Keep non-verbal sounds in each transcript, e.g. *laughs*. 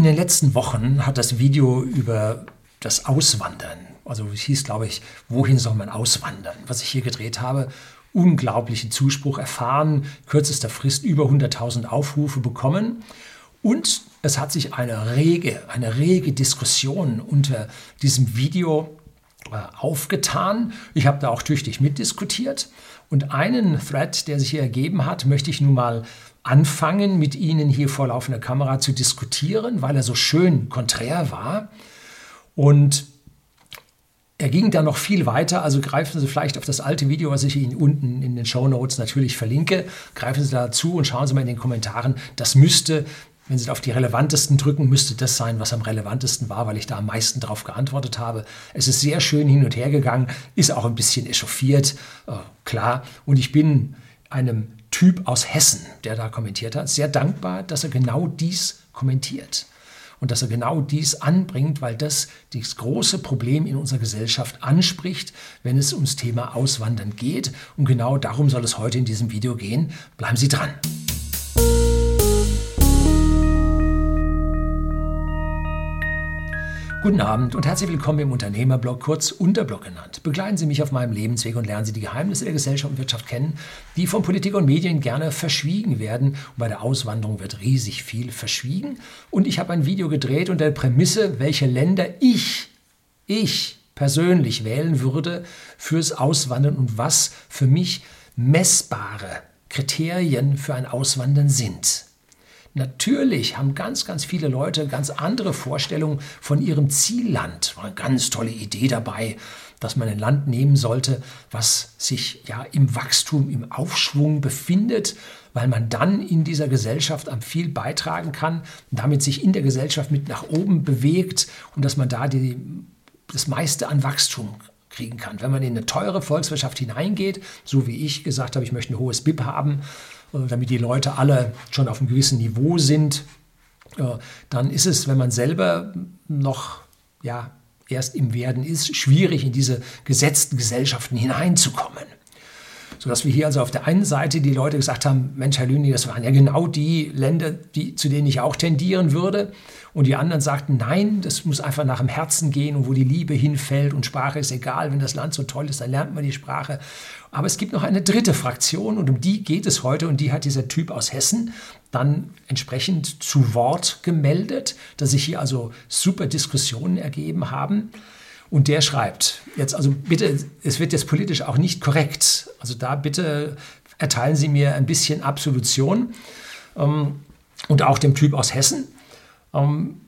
In den letzten Wochen hat das Video über das Auswandern, also es hieß, glaube ich, wohin soll man auswandern, was ich hier gedreht habe, unglaublichen Zuspruch erfahren, kürzester Frist über 100.000 Aufrufe bekommen und es hat sich eine rege, eine rege Diskussion unter diesem Video äh, aufgetan. Ich habe da auch tüchtig mitdiskutiert. Und einen Thread, der sich hier ergeben hat, möchte ich nun mal anfangen, mit Ihnen hier vor laufender Kamera zu diskutieren, weil er so schön konträr war. Und er ging dann noch viel weiter, also greifen Sie vielleicht auf das alte Video, was ich Ihnen unten in den Show Notes natürlich verlinke. Greifen Sie dazu und schauen Sie mal in den Kommentaren. Das müsste wenn Sie auf die relevantesten drücken, müsste das sein, was am relevantesten war, weil ich da am meisten darauf geantwortet habe. Es ist sehr schön hin und her gegangen, ist auch ein bisschen echauffiert, äh, klar. Und ich bin einem Typ aus Hessen, der da kommentiert hat, sehr dankbar, dass er genau dies kommentiert. Und dass er genau dies anbringt, weil das das große Problem in unserer Gesellschaft anspricht, wenn es ums Thema Auswandern geht. Und genau darum soll es heute in diesem Video gehen. Bleiben Sie dran. Guten Abend und herzlich willkommen im Unternehmerblog, kurz Unterblog genannt. Begleiten Sie mich auf meinem Lebensweg und lernen Sie die Geheimnisse der Gesellschaft und Wirtschaft kennen, die von Politik und Medien gerne verschwiegen werden. Und bei der Auswanderung wird riesig viel verschwiegen. Und ich habe ein Video gedreht unter der Prämisse, welche Länder ich, ich persönlich wählen würde fürs Auswandern und was für mich messbare Kriterien für ein Auswandern sind. Natürlich haben ganz, ganz viele Leute ganz andere Vorstellungen von ihrem Zielland. Eine ganz tolle Idee dabei, dass man ein Land nehmen sollte, was sich ja im Wachstum, im Aufschwung befindet, weil man dann in dieser Gesellschaft am viel beitragen kann, damit sich in der Gesellschaft mit nach oben bewegt und dass man da die, das meiste an Wachstum kriegen kann. Wenn man in eine teure Volkswirtschaft hineingeht, so wie ich gesagt habe, ich möchte ein hohes BIP haben, damit die Leute alle schon auf einem gewissen Niveau sind, äh, dann ist es, wenn man selber noch ja, erst im Werden ist, schwierig in diese gesetzten Gesellschaften hineinzukommen. Sodass wir hier also auf der einen Seite die Leute gesagt haben, Mensch, Herr Lüni, das waren ja genau die Länder, die, zu denen ich auch tendieren würde. Und die anderen sagten, nein, das muss einfach nach dem Herzen gehen und wo die Liebe hinfällt und Sprache ist egal, wenn das Land so toll ist, dann lernt man die Sprache. Aber es gibt noch eine dritte Fraktion und um die geht es heute und die hat dieser Typ aus Hessen dann entsprechend zu Wort gemeldet, dass sich hier also super Diskussionen ergeben haben. Und der schreibt, jetzt also bitte, es wird jetzt politisch auch nicht korrekt. Also da bitte erteilen Sie mir ein bisschen Absolution. Ähm, und auch dem Typ aus Hessen. Ähm,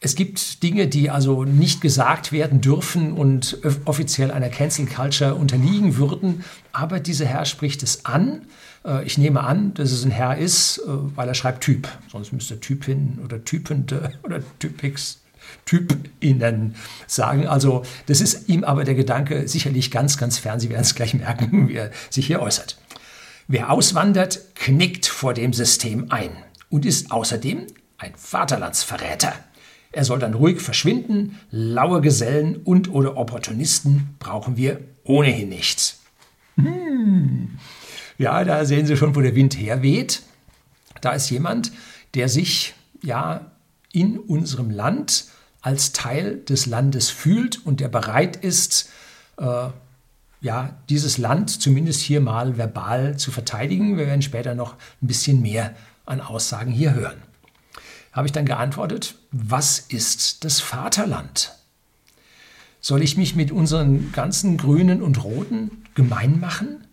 es gibt Dinge, die also nicht gesagt werden dürfen und offiziell einer Cancel Culture unterliegen würden, aber dieser Herr spricht es an. Äh, ich nehme an, dass es ein Herr ist, äh, weil er schreibt Typ. Sonst müsste Typin oder Typende *laughs* oder Typix TypInnen sagen. Also das ist ihm aber der Gedanke sicherlich ganz, ganz fern. Sie werden es gleich merken, *laughs* wie er sich hier äußert. Wer auswandert, knickt vor dem System ein und ist außerdem ein Vaterlandsverräter. Er soll dann ruhig verschwinden. Laue Gesellen und oder Opportunisten brauchen wir ohnehin nicht. Hm. Ja, da sehen Sie schon, wo der Wind herweht. Da ist jemand, der sich ja in unserem Land als Teil des Landes fühlt und der bereit ist, äh, ja, dieses Land zumindest hier mal verbal zu verteidigen. Wir werden später noch ein bisschen mehr an Aussagen hier hören habe ich dann geantwortet, was ist das Vaterland? Soll ich mich mit unseren ganzen Grünen und Roten gemein machen?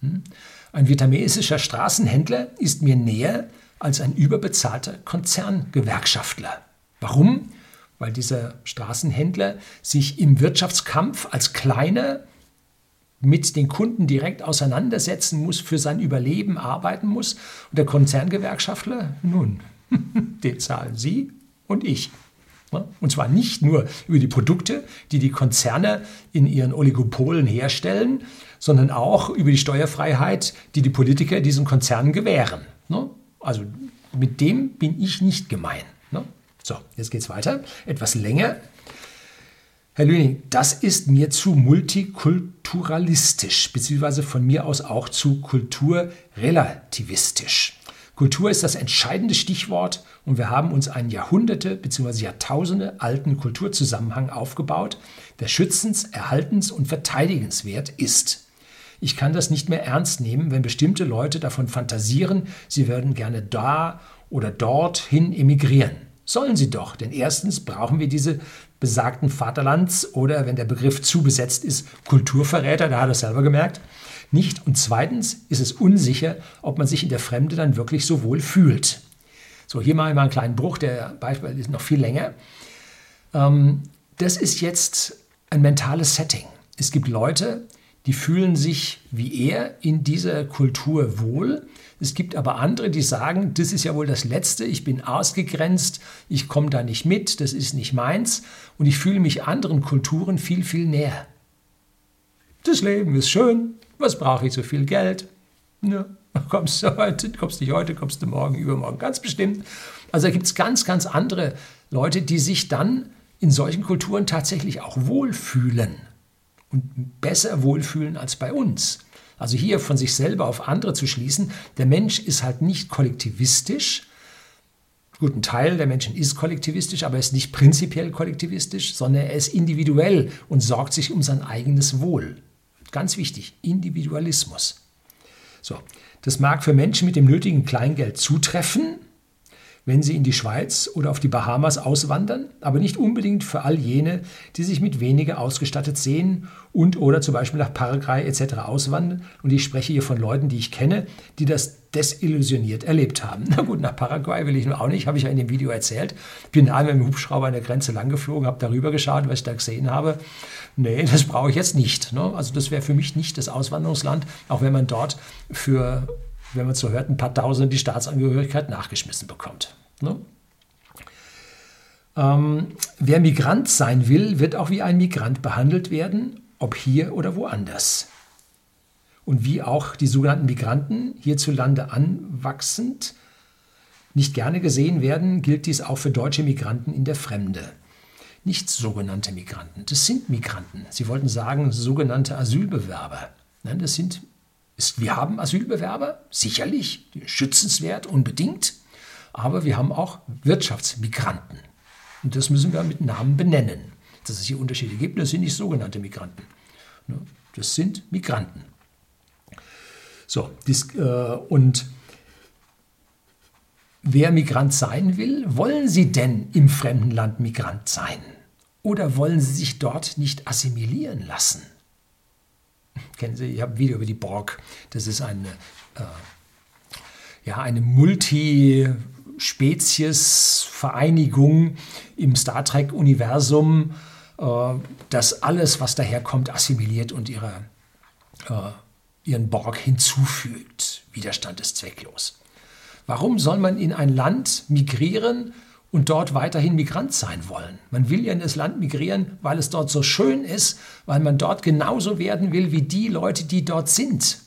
Hm? Ein vietnamesischer Straßenhändler ist mir näher als ein überbezahlter Konzerngewerkschaftler. Warum? Weil dieser Straßenhändler sich im Wirtschaftskampf als kleiner mit den Kunden direkt auseinandersetzen muss, für sein Überleben arbeiten muss. Und der Konzerngewerkschaftler, nun, *laughs* Den zahlen Sie und ich. Und zwar nicht nur über die Produkte, die die Konzerne in ihren Oligopolen herstellen, sondern auch über die Steuerfreiheit, die die Politiker diesen Konzernen gewähren. Also mit dem bin ich nicht gemein. So, jetzt geht es weiter. Etwas länger. Herr Lüning, das ist mir zu multikulturalistisch, beziehungsweise von mir aus auch zu kulturrelativistisch. Kultur ist das entscheidende Stichwort und wir haben uns einen Jahrhunderte bzw. Jahrtausende alten Kulturzusammenhang aufgebaut, der schützens-, erhaltens- und verteidigenswert ist. Ich kann das nicht mehr ernst nehmen, wenn bestimmte Leute davon fantasieren, sie würden gerne da oder dorthin emigrieren. Sollen sie doch, denn erstens brauchen wir diese besagten Vaterlands- oder, wenn der Begriff zu besetzt ist, Kulturverräter, da hat er es selber gemerkt, nicht. Und zweitens ist es unsicher, ob man sich in der Fremde dann wirklich so wohl fühlt. So, hier mal einen kleinen Bruch, der Beispiel ist noch viel länger. Ähm, das ist jetzt ein mentales Setting. Es gibt Leute, die fühlen sich wie er in dieser Kultur wohl. Es gibt aber andere, die sagen, das ist ja wohl das Letzte, ich bin ausgegrenzt, ich komme da nicht mit, das ist nicht meins und ich fühle mich anderen Kulturen viel, viel näher. Das Leben ist schön, was brauche ich so viel Geld? Ja, *laughs* kommst du heute, kommst nicht heute, kommst du morgen, übermorgen, ganz bestimmt. Also da gibt es ganz, ganz andere Leute, die sich dann in solchen Kulturen tatsächlich auch wohlfühlen und besser wohlfühlen als bei uns. Also hier von sich selber auf andere zu schließen, der Mensch ist halt nicht kollektivistisch. Gut, ein Teil der Menschen ist kollektivistisch, aber er ist nicht prinzipiell kollektivistisch, sondern er ist individuell und sorgt sich um sein eigenes Wohl. Ganz wichtig, Individualismus. So, das mag für Menschen mit dem nötigen Kleingeld zutreffen, wenn sie in die Schweiz oder auf die Bahamas auswandern, aber nicht unbedingt für all jene, die sich mit weniger ausgestattet sehen und oder zum Beispiel nach Paraguay etc. auswandern. Und ich spreche hier von Leuten, die ich kenne, die das desillusioniert erlebt haben. *laughs* Na gut, nach Paraguay will ich nur auch nicht, habe ich ja in dem Video erzählt. Bin einmal mit dem Hubschrauber an der Grenze langgeflogen, habe darüber geschaut, was ich da gesehen habe. Nee, *laughs* das brauche ich jetzt nicht. Ne? Also das wäre für mich nicht das Auswanderungsland, auch wenn man dort für wenn man so hört, ein paar Tausend die Staatsangehörigkeit nachgeschmissen bekommt. Ne? Ähm, wer Migrant sein will, wird auch wie ein Migrant behandelt werden, ob hier oder woanders. Und wie auch die sogenannten Migranten hierzulande anwachsend nicht gerne gesehen werden, gilt dies auch für deutsche Migranten in der Fremde. Nicht sogenannte Migranten, das sind Migranten. Sie wollten sagen sogenannte Asylbewerber. Nein, das sind wir haben Asylbewerber, sicherlich, schützenswert, unbedingt, aber wir haben auch Wirtschaftsmigranten. Und das müssen wir mit Namen benennen. Dass es hier Unterschiede gibt, das sind nicht sogenannte Migranten. Ne, das sind Migranten. So, äh, und wer Migrant sein will, wollen Sie denn im fremden Land Migrant sein? Oder wollen Sie sich dort nicht assimilieren lassen? Kennen Sie, ich habe ein Video über die Borg. Das ist eine, äh, ja, eine Multispezies-Vereinigung im Star Trek-Universum, äh, das alles, was daherkommt, assimiliert und ihre, äh, ihren Borg hinzufügt. Widerstand ist zwecklos. Warum soll man in ein Land migrieren, und dort weiterhin Migrant sein wollen. Man will ja in das Land migrieren, weil es dort so schön ist, weil man dort genauso werden will wie die Leute, die dort sind.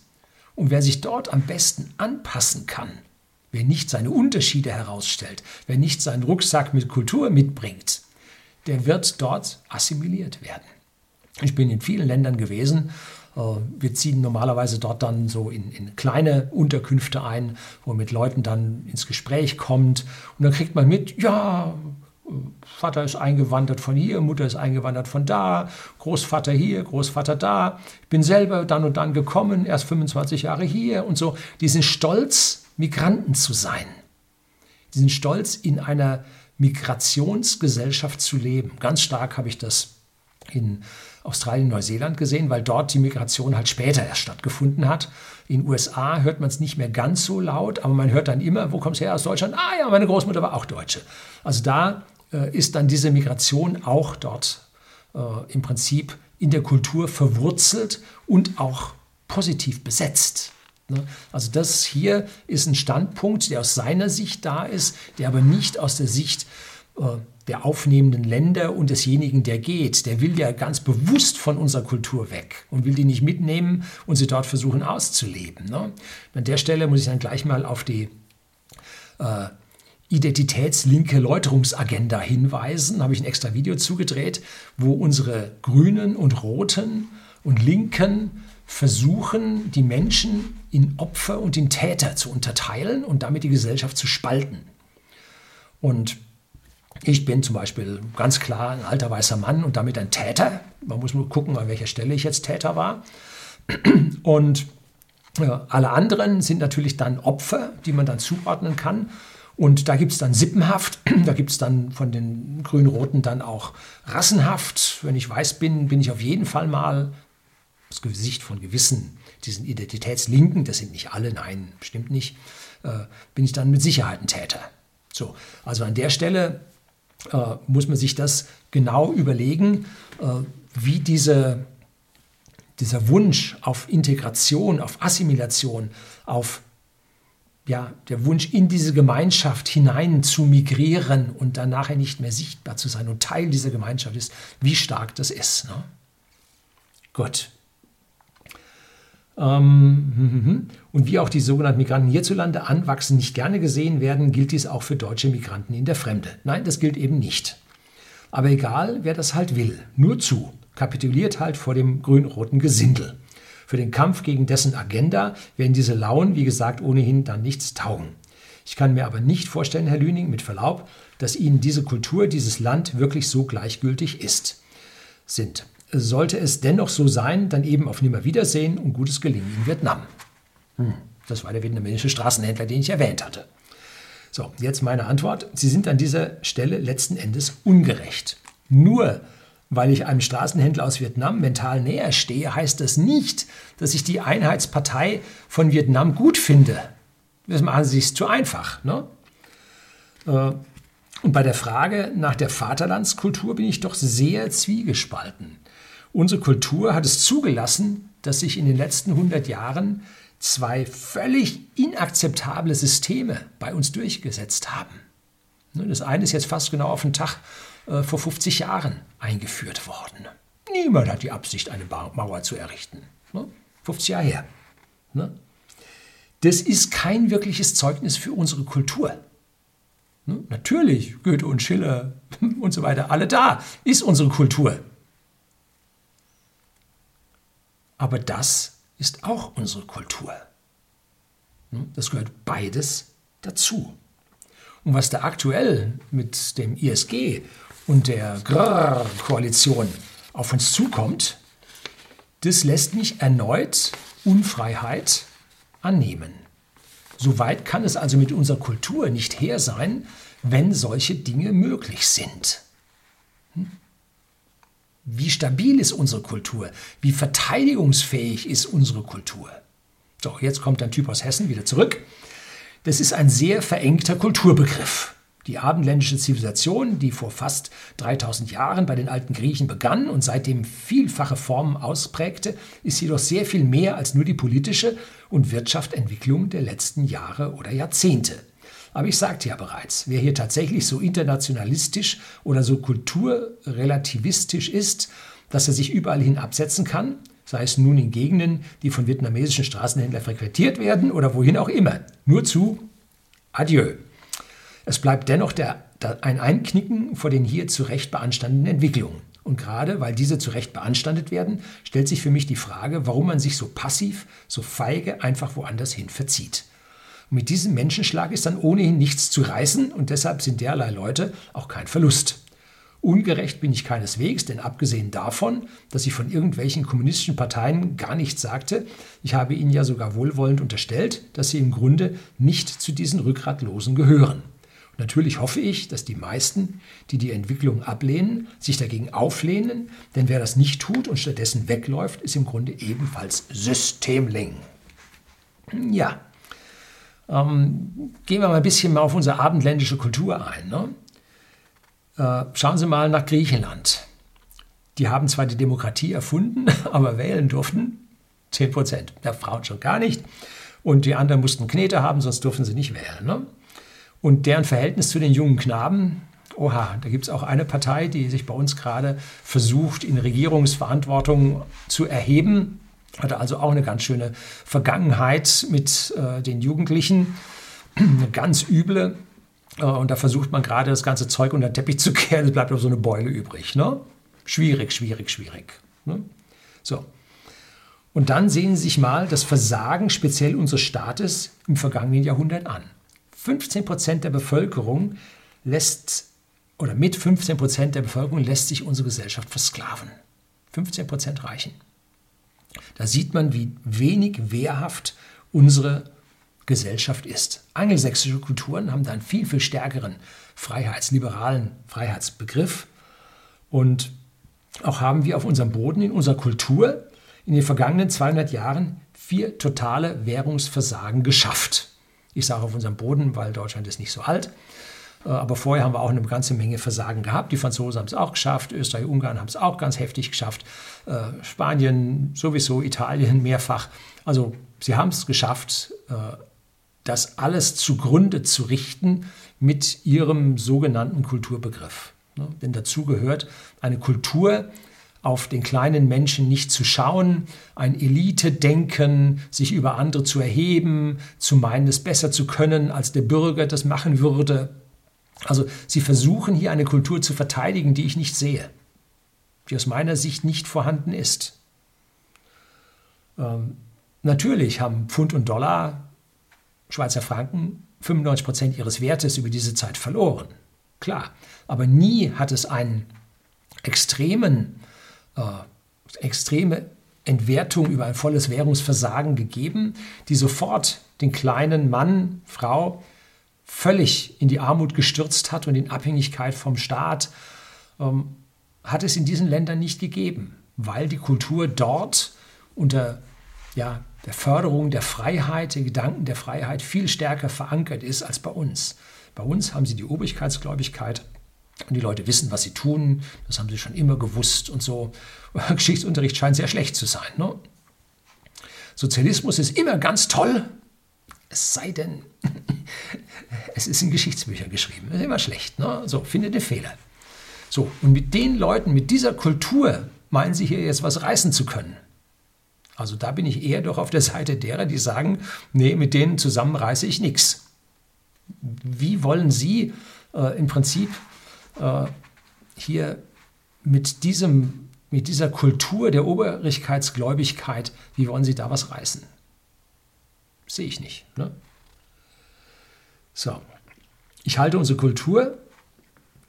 Und wer sich dort am besten anpassen kann, wer nicht seine Unterschiede herausstellt, wer nicht seinen Rucksack mit Kultur mitbringt, der wird dort assimiliert werden. Ich bin in vielen Ländern gewesen wir ziehen normalerweise dort dann so in, in, kleine Unterkünfte ein, wo man mit Leuten dann ins Gespräch kommt. Und dann kriegt man mit, ja, Vater ist eingewandert von hier, Mutter ist eingewandert von da, Großvater hier, Großvater da. Ich bin selber dann und dann gekommen, erst 25 Jahre hier und so. Die sind stolz, Migranten zu sein. Die sind stolz, in einer Migrationsgesellschaft zu leben. Ganz stark habe ich das in Australien, Neuseeland gesehen, weil dort die Migration halt später erst stattgefunden hat. In den USA hört man es nicht mehr ganz so laut, aber man hört dann immer, wo kommst du her aus Deutschland? Ah ja, meine Großmutter war auch Deutsche. Also da äh, ist dann diese Migration auch dort äh, im Prinzip in der Kultur verwurzelt und auch positiv besetzt. Ne? Also das hier ist ein Standpunkt, der aus seiner Sicht da ist, der aber nicht aus der Sicht äh, der aufnehmenden Länder und desjenigen, der geht, der will ja ganz bewusst von unserer Kultur weg und will die nicht mitnehmen und sie dort versuchen auszuleben. Ne? An der Stelle muss ich dann gleich mal auf die äh, identitätslinke Läuterungsagenda hinweisen. habe ich ein extra Video zugedreht, wo unsere Grünen und Roten und Linken versuchen, die Menschen in Opfer und in Täter zu unterteilen und damit die Gesellschaft zu spalten. Und ich bin zum Beispiel ganz klar ein alter weißer Mann und damit ein Täter. Man muss nur gucken, an welcher Stelle ich jetzt Täter war. Und ja, alle anderen sind natürlich dann Opfer, die man dann zuordnen kann. Und da gibt es dann Sippenhaft, *clears throat* da gibt es dann von den Grün-Roten dann auch Rassenhaft. Wenn ich weiß bin, bin ich auf jeden Fall mal das Gesicht von gewissen, diesen Identitätslinken, das sind nicht alle, nein, bestimmt nicht, äh, bin ich dann mit Sicherheit ein Täter. So, also an der Stelle äh, muss man sich das genau überlegen, äh, wie diese, dieser Wunsch auf Integration, auf Assimilation, auf ja, der Wunsch, in diese Gemeinschaft hinein zu migrieren und dann nachher nicht mehr sichtbar zu sein und Teil dieser Gemeinschaft ist, wie stark das ist. Ne? Gut. Ähm, und wie auch die sogenannten Migranten hierzulande anwachsen, nicht gerne gesehen werden, gilt dies auch für deutsche Migranten in der Fremde. Nein, das gilt eben nicht. Aber egal, wer das halt will, nur zu, kapituliert halt vor dem grün-roten Gesindel. Für den Kampf gegen dessen Agenda werden diese Lauen, wie gesagt, ohnehin dann nichts taugen. Ich kann mir aber nicht vorstellen, Herr Lüning, mit Verlaub, dass Ihnen diese Kultur, dieses Land wirklich so gleichgültig ist. Sind. Sollte es dennoch so sein, dann eben auf Nimmerwiedersehen und gutes Gelingen in Vietnam. Hm, das war der vietnamesische Straßenhändler, den ich erwähnt hatte. So, jetzt meine Antwort. Sie sind an dieser Stelle letzten Endes ungerecht. Nur weil ich einem Straßenhändler aus Vietnam mental näher stehe, heißt das nicht, dass ich die Einheitspartei von Vietnam gut finde. Das machen Sie es zu einfach. Ne? Äh, und bei der Frage nach der Vaterlandskultur bin ich doch sehr zwiegespalten. Unsere Kultur hat es zugelassen, dass sich in den letzten 100 Jahren zwei völlig inakzeptable Systeme bei uns durchgesetzt haben. Ne, das eine ist jetzt fast genau auf den Tag äh, vor 50 Jahren eingeführt worden. Niemand hat die Absicht, eine Mauer zu errichten. 50 ne, Jahre her. Ne? Das ist kein wirkliches Zeugnis für unsere Kultur. Natürlich, Goethe und Schiller *laughs* und so weiter, alle da, ist unsere Kultur. Aber das ist auch unsere Kultur. Das gehört beides dazu. Und was da aktuell mit dem ISG und der Grrr-Koalition auf uns zukommt, das lässt mich erneut Unfreiheit annehmen. Soweit kann es also mit unserer Kultur nicht her sein, wenn solche Dinge möglich sind. Hm? Wie stabil ist unsere Kultur? Wie verteidigungsfähig ist unsere Kultur? So, jetzt kommt ein Typ aus Hessen wieder zurück. Das ist ein sehr verengter Kulturbegriff. Die abendländische Zivilisation, die vor fast 3000 Jahren bei den alten Griechen begann und seitdem vielfache Formen ausprägte, ist jedoch sehr viel mehr als nur die politische und Wirtschaftsentwicklung der letzten Jahre oder Jahrzehnte. Aber ich sagte ja bereits, wer hier tatsächlich so internationalistisch oder so kulturrelativistisch ist, dass er sich überall hin absetzen kann, sei es nun in Gegenden, die von vietnamesischen Straßenhändlern frequentiert werden oder wohin auch immer. Nur zu Adieu. Es bleibt dennoch der, der, ein Einknicken vor den hier zu Recht beanstandeten Entwicklungen. Und gerade weil diese zu Recht beanstandet werden, stellt sich für mich die Frage, warum man sich so passiv, so feige einfach woanders hin verzieht. Und mit diesem Menschenschlag ist dann ohnehin nichts zu reißen und deshalb sind derlei Leute auch kein Verlust. Ungerecht bin ich keineswegs, denn abgesehen davon, dass ich von irgendwelchen kommunistischen Parteien gar nichts sagte, ich habe ihnen ja sogar wohlwollend unterstellt, dass sie im Grunde nicht zu diesen Rückgratlosen gehören. Und natürlich hoffe ich, dass die meisten, die die Entwicklung ablehnen, sich dagegen auflehnen, denn wer das nicht tut und stattdessen wegläuft, ist im Grunde ebenfalls Systemling. Ja, ähm, gehen wir mal ein bisschen mal auf unsere abendländische Kultur ein. Ne? Äh, schauen Sie mal nach Griechenland. Die haben zwar die Demokratie erfunden, *laughs* aber wählen durften 10 Prozent. Der Frauen schon gar nicht. Und die anderen mussten Knete haben, sonst durften sie nicht wählen. Ne? Und deren Verhältnis zu den jungen Knaben, oha, da gibt es auch eine Partei, die sich bei uns gerade versucht, in Regierungsverantwortung zu erheben. Hatte also auch eine ganz schöne Vergangenheit mit äh, den Jugendlichen. *clears throat* Eine ganz üble. Äh, und da versucht man gerade das ganze Zeug unter den Teppich zu *laughs* kehren, es bleibt noch so eine Beule übrig. Ne? Schwierig, schwierig, schwierig. Ne? So. Und dann sehen Sie sich mal das Versagen speziell unseres Staates im vergangenen Jahrhundert an. 15 Prozent der Bevölkerung lässt oder mit 15 Prozent der Bevölkerung lässt sich unsere Gesellschaft versklaven. 15 Prozent reichen. Da sieht man, wie wenig wehrhaft unsere Gesellschaft ist. Angelsächsische Kulturen haben da einen viel, viel stärkeren freiheitsliberalen Freiheitsbegriff. Und auch haben wir auf unserem Boden, in unserer Kultur, in den vergangenen 200 Jahren vier totale Währungsversagen geschafft. Ich sage auf unserem Boden, weil Deutschland ist nicht so alt. Äh, aber vorher haben wir auch eine ganze Menge Versagen gehabt. Die Franzosen haben es auch geschafft, Österreich, Ungarn haben es auch ganz heftig geschafft, äh, Spanien sowieso, Italien mehrfach. Also sie haben es geschafft, äh, das alles zugrunde zu richten mit ihrem sogenannten Kulturbegriff. Ne? Denn dazu gehört eine Kultur, auf den kleinen Menschen nicht zu schauen, ein Elite-Denken, sich über andere zu erheben, zu meinen, es besser zu können, als der Bürger das machen würde. Also sie versuchen hier eine Kultur zu verteidigen, die ich nicht sehe, die aus meiner Sicht nicht vorhanden ist. Ähm, natürlich haben Pfund und Dollar, Schweizer Franken 95 Prozent ihres Wertes über diese Zeit verloren. Klar, aber nie hat es einen extremen, äh, extreme Entwertung über ein volles Währungsversagen gegeben, die sofort den kleinen Mann, Frau völlig in die Armut gestürzt hat und in Abhängigkeit vom Staat, ähm, hat es in diesen Ländern nicht gegeben, weil die Kultur dort unter ja, der Förderung der Freiheit, der Gedanken der Freiheit viel stärker verankert ist als bei uns. Bei uns haben sie die Obrigkeitsgläubigkeit und die Leute wissen, was sie tun. Das haben sie schon immer gewusst und so. *laughs* Geschichtsunterricht scheint sehr schlecht zu sein. Ne? Sozialismus ist immer ganz toll, es sei denn, *laughs* es ist in Geschichtsbüchern geschrieben. Das ist immer schlecht. Ne? So, findet den Fehler. So, und mit den Leuten, mit dieser Kultur, meinen sie hier jetzt was reißen zu können. Also da bin ich eher doch auf der Seite derer, die sagen, nee, mit denen zusammen reiße ich nichts. Wie wollen Sie äh, im Prinzip äh, hier mit, diesem, mit dieser Kultur der Obrigkeitsgläubigkeit, wie wollen Sie da was reißen? Sehe ich nicht. Ne? So, ich halte unsere Kultur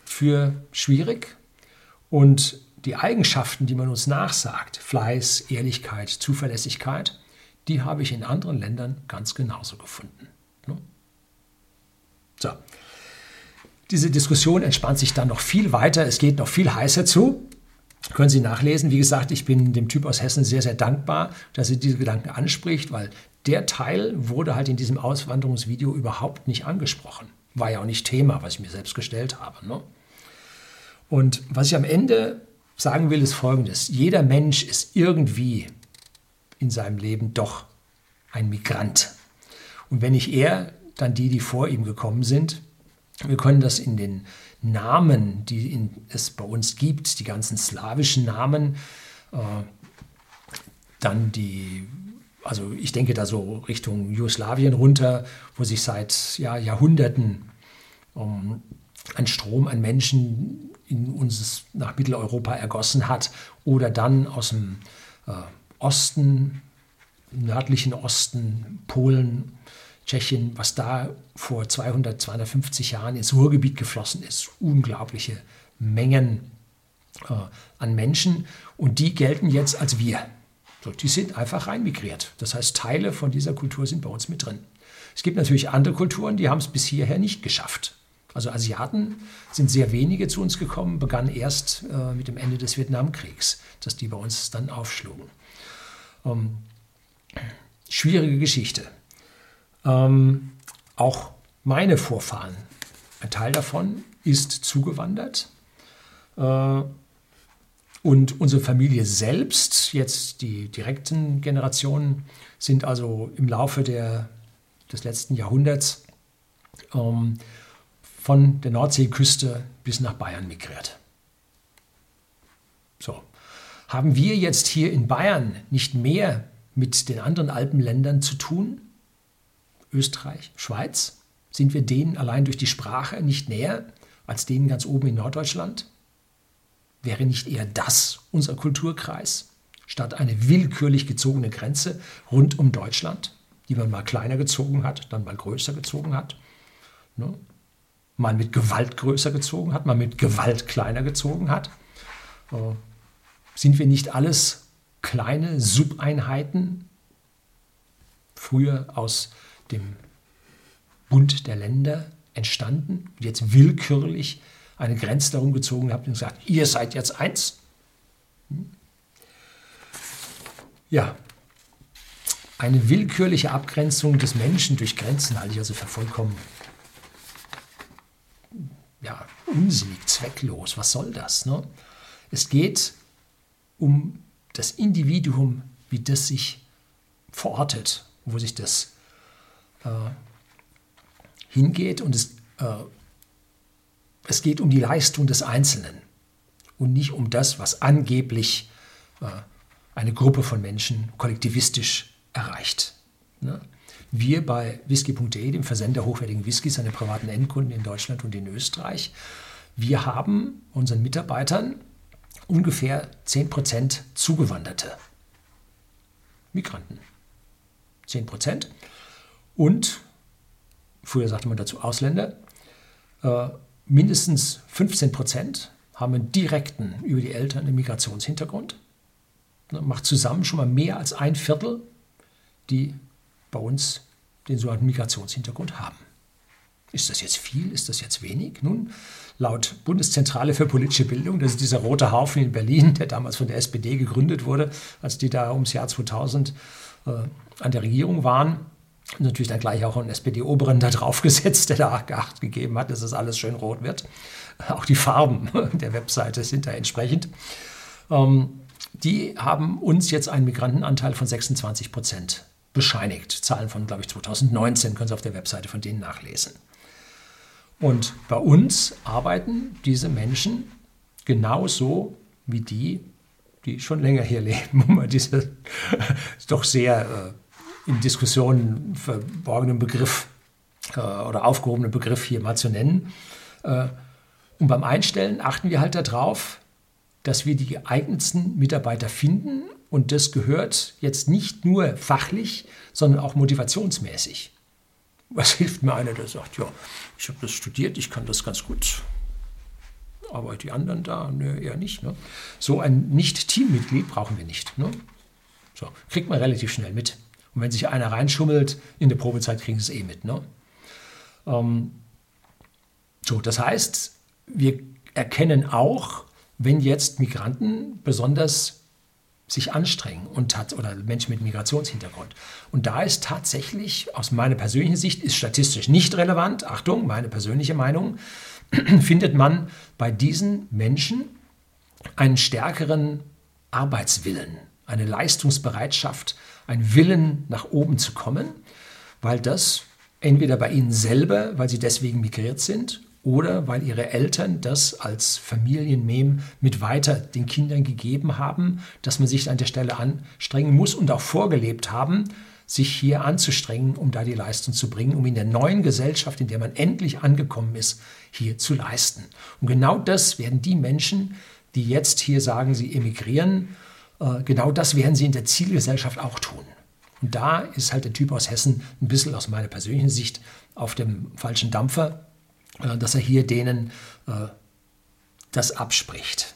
für schwierig und die Eigenschaften, die man uns nachsagt, Fleiß, Ehrlichkeit, Zuverlässigkeit, die habe ich in anderen Ländern ganz genauso gefunden. Ne? So. Diese Diskussion entspannt sich dann noch viel weiter. Es geht noch viel heißer zu. Können Sie nachlesen. Wie gesagt, ich bin dem Typ aus Hessen sehr, sehr dankbar, dass er diese Gedanken anspricht, weil der Teil wurde halt in diesem Auswanderungsvideo überhaupt nicht angesprochen. War ja auch nicht Thema, was ich mir selbst gestellt habe. Ne? Und was ich am Ende sagen will, ist Folgendes. Jeder Mensch ist irgendwie in seinem Leben doch ein Migrant. Und wenn nicht er, dann die, die vor ihm gekommen sind. Wir können das in den Namen, die es bei uns gibt, die ganzen slawischen Namen, äh, dann die, also ich denke da so Richtung Jugoslawien runter, wo sich seit ja, Jahrhunderten um, ein Strom an Menschen in uns nach Mitteleuropa ergossen hat oder dann aus dem äh, Osten, nördlichen Osten, Polen, Tschechien, was da vor 200, 250 Jahren ins Ruhrgebiet geflossen ist. Unglaubliche Mengen äh, an Menschen und die gelten jetzt als wir. So, die sind einfach reinmigriert. Das heißt, Teile von dieser Kultur sind bei uns mit drin. Es gibt natürlich andere Kulturen, die haben es bis hierher nicht geschafft. Also Asiaten sind sehr wenige zu uns gekommen, begann erst äh, mit dem Ende des Vietnamkriegs, dass die bei uns dann aufschlugen. Ähm, schwierige Geschichte. Ähm, auch meine Vorfahren, ein Teil davon ist zugewandert. Äh, und unsere Familie selbst, jetzt die direkten Generationen, sind also im Laufe der, des letzten Jahrhunderts ähm, von der Nordseeküste bis nach Bayern migriert. So. Haben wir jetzt hier in Bayern nicht mehr mit den anderen Alpenländern zu tun? Österreich, Schweiz? Sind wir denen allein durch die Sprache nicht näher als denen ganz oben in Norddeutschland? Wäre nicht eher das unser Kulturkreis, statt eine willkürlich gezogene Grenze rund um Deutschland, die man mal kleiner gezogen hat, dann mal größer gezogen hat? Ne? mal mit Gewalt größer gezogen hat, mal mit Gewalt kleiner gezogen hat? Äh, sind wir nicht alles kleine Subeinheiten, früher aus dem Bund der Länder entstanden und jetzt willkürlich eine Grenze darum gezogen habt und gesagt, ihr seid jetzt eins? Hm? Ja, eine willkürliche Abgrenzung des Menschen durch Grenzen halte ich also für vollkommen ja, unsinnig, zwecklos. Was soll das? Ne? Es geht um das Individuum, wie das sich verortet, wo sich das äh, hingeht und es, äh, es geht um die Leistung des Einzelnen und nicht um das, was angeblich äh, eine Gruppe von Menschen kollektivistisch erreicht. Ne? Wir bei whisky.de, dem Versender hochwertigen Whiskys an den privaten Endkunden in Deutschland und in Österreich, wir haben unseren Mitarbeitern ungefähr 10% Zugewanderte Migranten. 10%. Und, früher sagte man dazu Ausländer, äh, mindestens 15% haben einen direkten über die Eltern einen Migrationshintergrund. Ne, macht zusammen schon mal mehr als ein Viertel, die bei uns den sogenannten Migrationshintergrund haben. Ist das jetzt viel? Ist das jetzt wenig? Nun, laut Bundeszentrale für politische Bildung, das ist dieser rote Haufen in Berlin, der damals von der SPD gegründet wurde, als die da ums Jahr 2000 äh, an der Regierung waren, natürlich dann gleich auch einen SPD-Oberen da draufgesetzt, der da Acht gegeben hat, dass das alles schön rot wird. Auch die Farben *laughs* der Webseite sind da entsprechend. Ähm, die haben uns jetzt einen Migrantenanteil von 26 Prozent bescheinigt. Zahlen von, glaube ich, 2019 können Sie auf der Webseite von denen nachlesen. Und bei uns arbeiten diese Menschen genauso wie die, die schon länger hier leben, *laughs* um mal diese *laughs* doch sehr äh, in Diskussionen verborgenen Begriff äh, oder aufgehobenen Begriff hier mal zu nennen. Äh, und beim Einstellen achten wir halt darauf, dass wir die geeignetsten Mitarbeiter finden und das gehört jetzt nicht nur fachlich, sondern auch motivationsmäßig. Was hilft mir einer, der sagt, ja, ich habe das studiert, ich kann das ganz gut. Aber die anderen da, ne, eher nicht. Ne? So ein Nicht-Teammitglied brauchen wir nicht. Ne? So, kriegt man relativ schnell mit. Und wenn sich einer reinschummelt, in der Probezeit kriegen sie es eh mit. Ne? Ähm, so, das heißt, wir erkennen auch, wenn jetzt Migranten besonders sich anstrengen und hat, oder Menschen mit Migrationshintergrund. Und da ist tatsächlich, aus meiner persönlichen Sicht, ist statistisch nicht relevant, Achtung, meine persönliche Meinung, *clears throat* findet man bei diesen Menschen einen stärkeren Arbeitswillen, eine Leistungsbereitschaft, einen Willen nach oben zu kommen, weil das entweder bei ihnen selber, weil sie deswegen migriert sind, oder weil ihre Eltern das als Familienmem mit weiter den Kindern gegeben haben, dass man sich an der Stelle anstrengen muss und auch vorgelebt haben, sich hier anzustrengen, um da die Leistung zu bringen, um in der neuen Gesellschaft, in der man endlich angekommen ist, hier zu leisten. Und genau das werden die Menschen, die jetzt hier sagen, sie emigrieren, genau das werden sie in der Zielgesellschaft auch tun. Und da ist halt der Typ aus Hessen ein bisschen aus meiner persönlichen Sicht auf dem falschen Dampfer äh, dass er hier denen äh, das abspricht.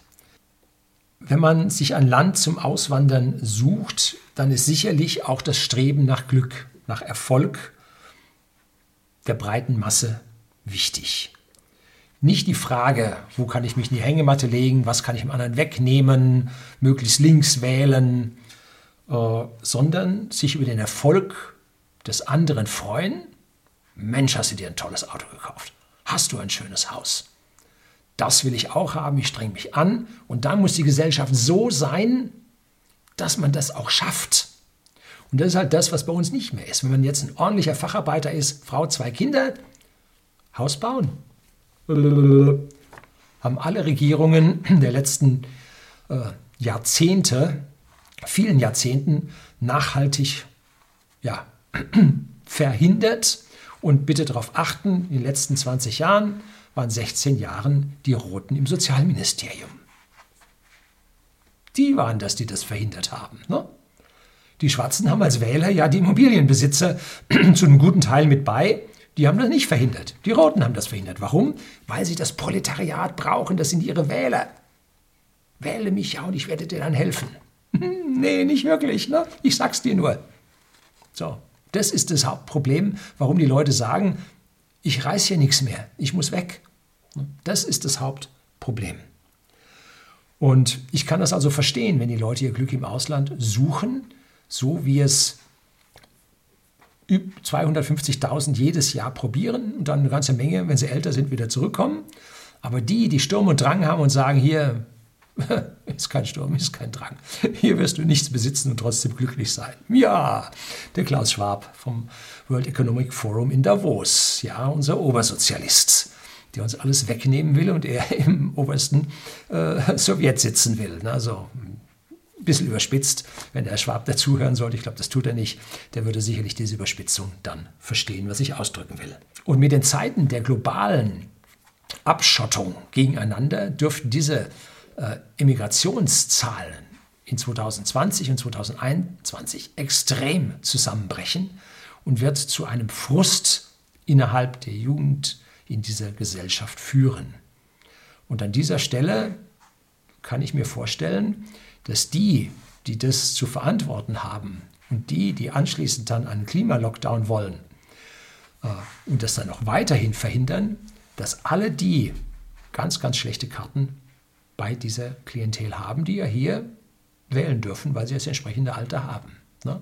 Wenn man sich ein Land zum Auswandern sucht, dann ist sicherlich auch das Streben nach Glück, nach Erfolg der breiten Masse wichtig. Nicht die Frage, wo kann ich mich in die Hängematte legen, was kann ich dem anderen wegnehmen, möglichst links wählen, äh, sondern sich über den Erfolg des anderen freuen. Mensch, hast du dir ein tolles Auto gekauft hast du ein schönes Haus. Das will ich auch haben, ich streng mich an und dann muss die Gesellschaft so sein, dass man das auch schafft. Und das ist halt das, was bei uns nicht mehr ist. Wenn man jetzt ein ordentlicher Facharbeiter ist, Frau, zwei Kinder, Haus bauen. Haben alle Regierungen der letzten äh, Jahrzehnte, vielen Jahrzehnten nachhaltig ja, *clears throat* verhindert und bitte darauf achten, in den letzten 20 Jahren waren 16 Jahren die Roten im Sozialministerium. Die waren das, die das verhindert haben. Ne? Die Schwarzen haben als Wähler ja die Immobilienbesitzer *clears throat* zu einem guten Teil mit bei, Die haben das nicht verhindert. Die Roten haben das verhindert. Warum? Weil sie das Proletariat brauchen. Das sind ihre Wähler. Wähle mich ja und ich werde dir dann helfen. nee, nicht wirklich. Ne? Ich sag's dir nur. So, das ist das Hauptproblem, warum die Leute sagen, ich reiß hier nichts mehr, ich muss weg. Das ist das Hauptproblem. Und ich kann das also verstehen, wenn die Leute ihr Glück im Ausland suchen, so wie es 250.000 jedes Jahr probieren und dann eine ganze Menge, wenn sie älter sind, wieder zurückkommen. Aber die, die Sturm und Drang haben und sagen, hier *laughs* ist kein Sturm, ist kein Drang. Hier wirst du nichts besitzen und trotzdem glücklich sein. Ja, der Klaus Schwab vom World Economic Forum in Davos, ja, unser Obersozialist, der uns alles wegnehmen will und er *laughs* im obersten äh, Sowjet sitzen will. Also ein bisschen überspitzt, wenn der Herr Schwab dazuhören sollte, ich glaube, das tut er nicht, der würde sicherlich diese Überspitzung dann verstehen, was ich ausdrücken will. Und mit den Zeiten der globalen Abschottung gegeneinander dürften diese äh, Immigrationszahlen in 2020 und 2021 extrem zusammenbrechen und wird zu einem Frust innerhalb der Jugend in dieser Gesellschaft führen. Und an dieser Stelle kann ich mir vorstellen, dass die, die das zu verantworten haben und die, die anschließend dann einen Klimalockdown wollen äh, und das dann auch weiterhin verhindern, dass alle die ganz, ganz schlechte Karten bei dieser Klientel haben, die ja hier wählen dürfen, weil sie das entsprechende Alter haben. Ne?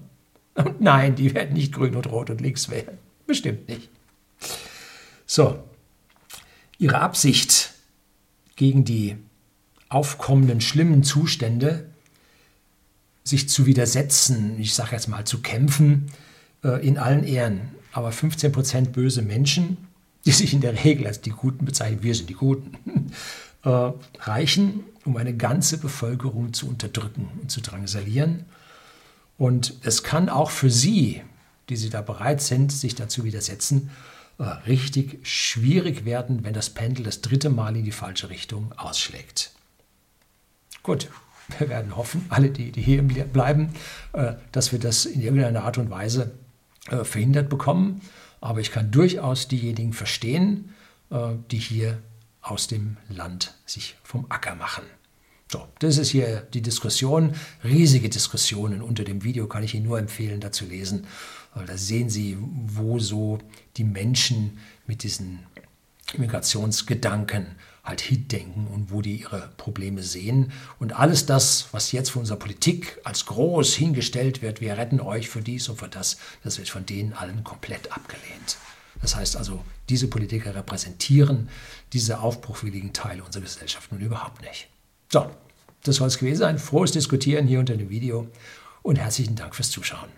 Und nein, die werden nicht grün und rot und links wählen. Bestimmt nicht. So, ihre Absicht gegen die aufkommenden schlimmen Zustände, sich zu widersetzen, ich sage jetzt mal zu kämpfen, äh, in allen Ehren. Aber 15 Prozent böse Menschen, die sich in der Regel als die Guten bezeichnen, wir sind die Guten, *laughs* äh, reichen, um eine ganze Bevölkerung zu unterdrücken und zu drangsalieren. Und es kann auch für Sie, die Sie da bereit sind, sich dazu widersetzen, äh, richtig schwierig werden, wenn das Pendel das dritte Mal in die falsche Richtung ausschlägt. Gut, wir werden hoffen, alle, die, die hier bleiben, äh, dass wir das in irgendeiner Art und Weise äh, verhindert bekommen. Aber ich kann durchaus diejenigen verstehen, äh, die hier aus dem Land sich vom Acker machen. So, das ist hier die Diskussion, riesige Diskussionen unter dem Video, kann ich Ihnen nur empfehlen, da zu lesen. Da sehen Sie, wo so die Menschen mit diesen Immigrationsgedanken halt hindenken und wo die ihre Probleme sehen. Und alles das, was jetzt von unserer Politik als groß hingestellt wird, wir retten euch für dies und für das, das wird von denen allen komplett abgelehnt. Das heißt also, diese Politiker repräsentieren diese aufbruchwilligen Teile unserer Gesellschaft nun überhaupt nicht. So, das soll es gewesen sein. Frohes Diskutieren hier unter dem Video und herzlichen Dank fürs Zuschauen.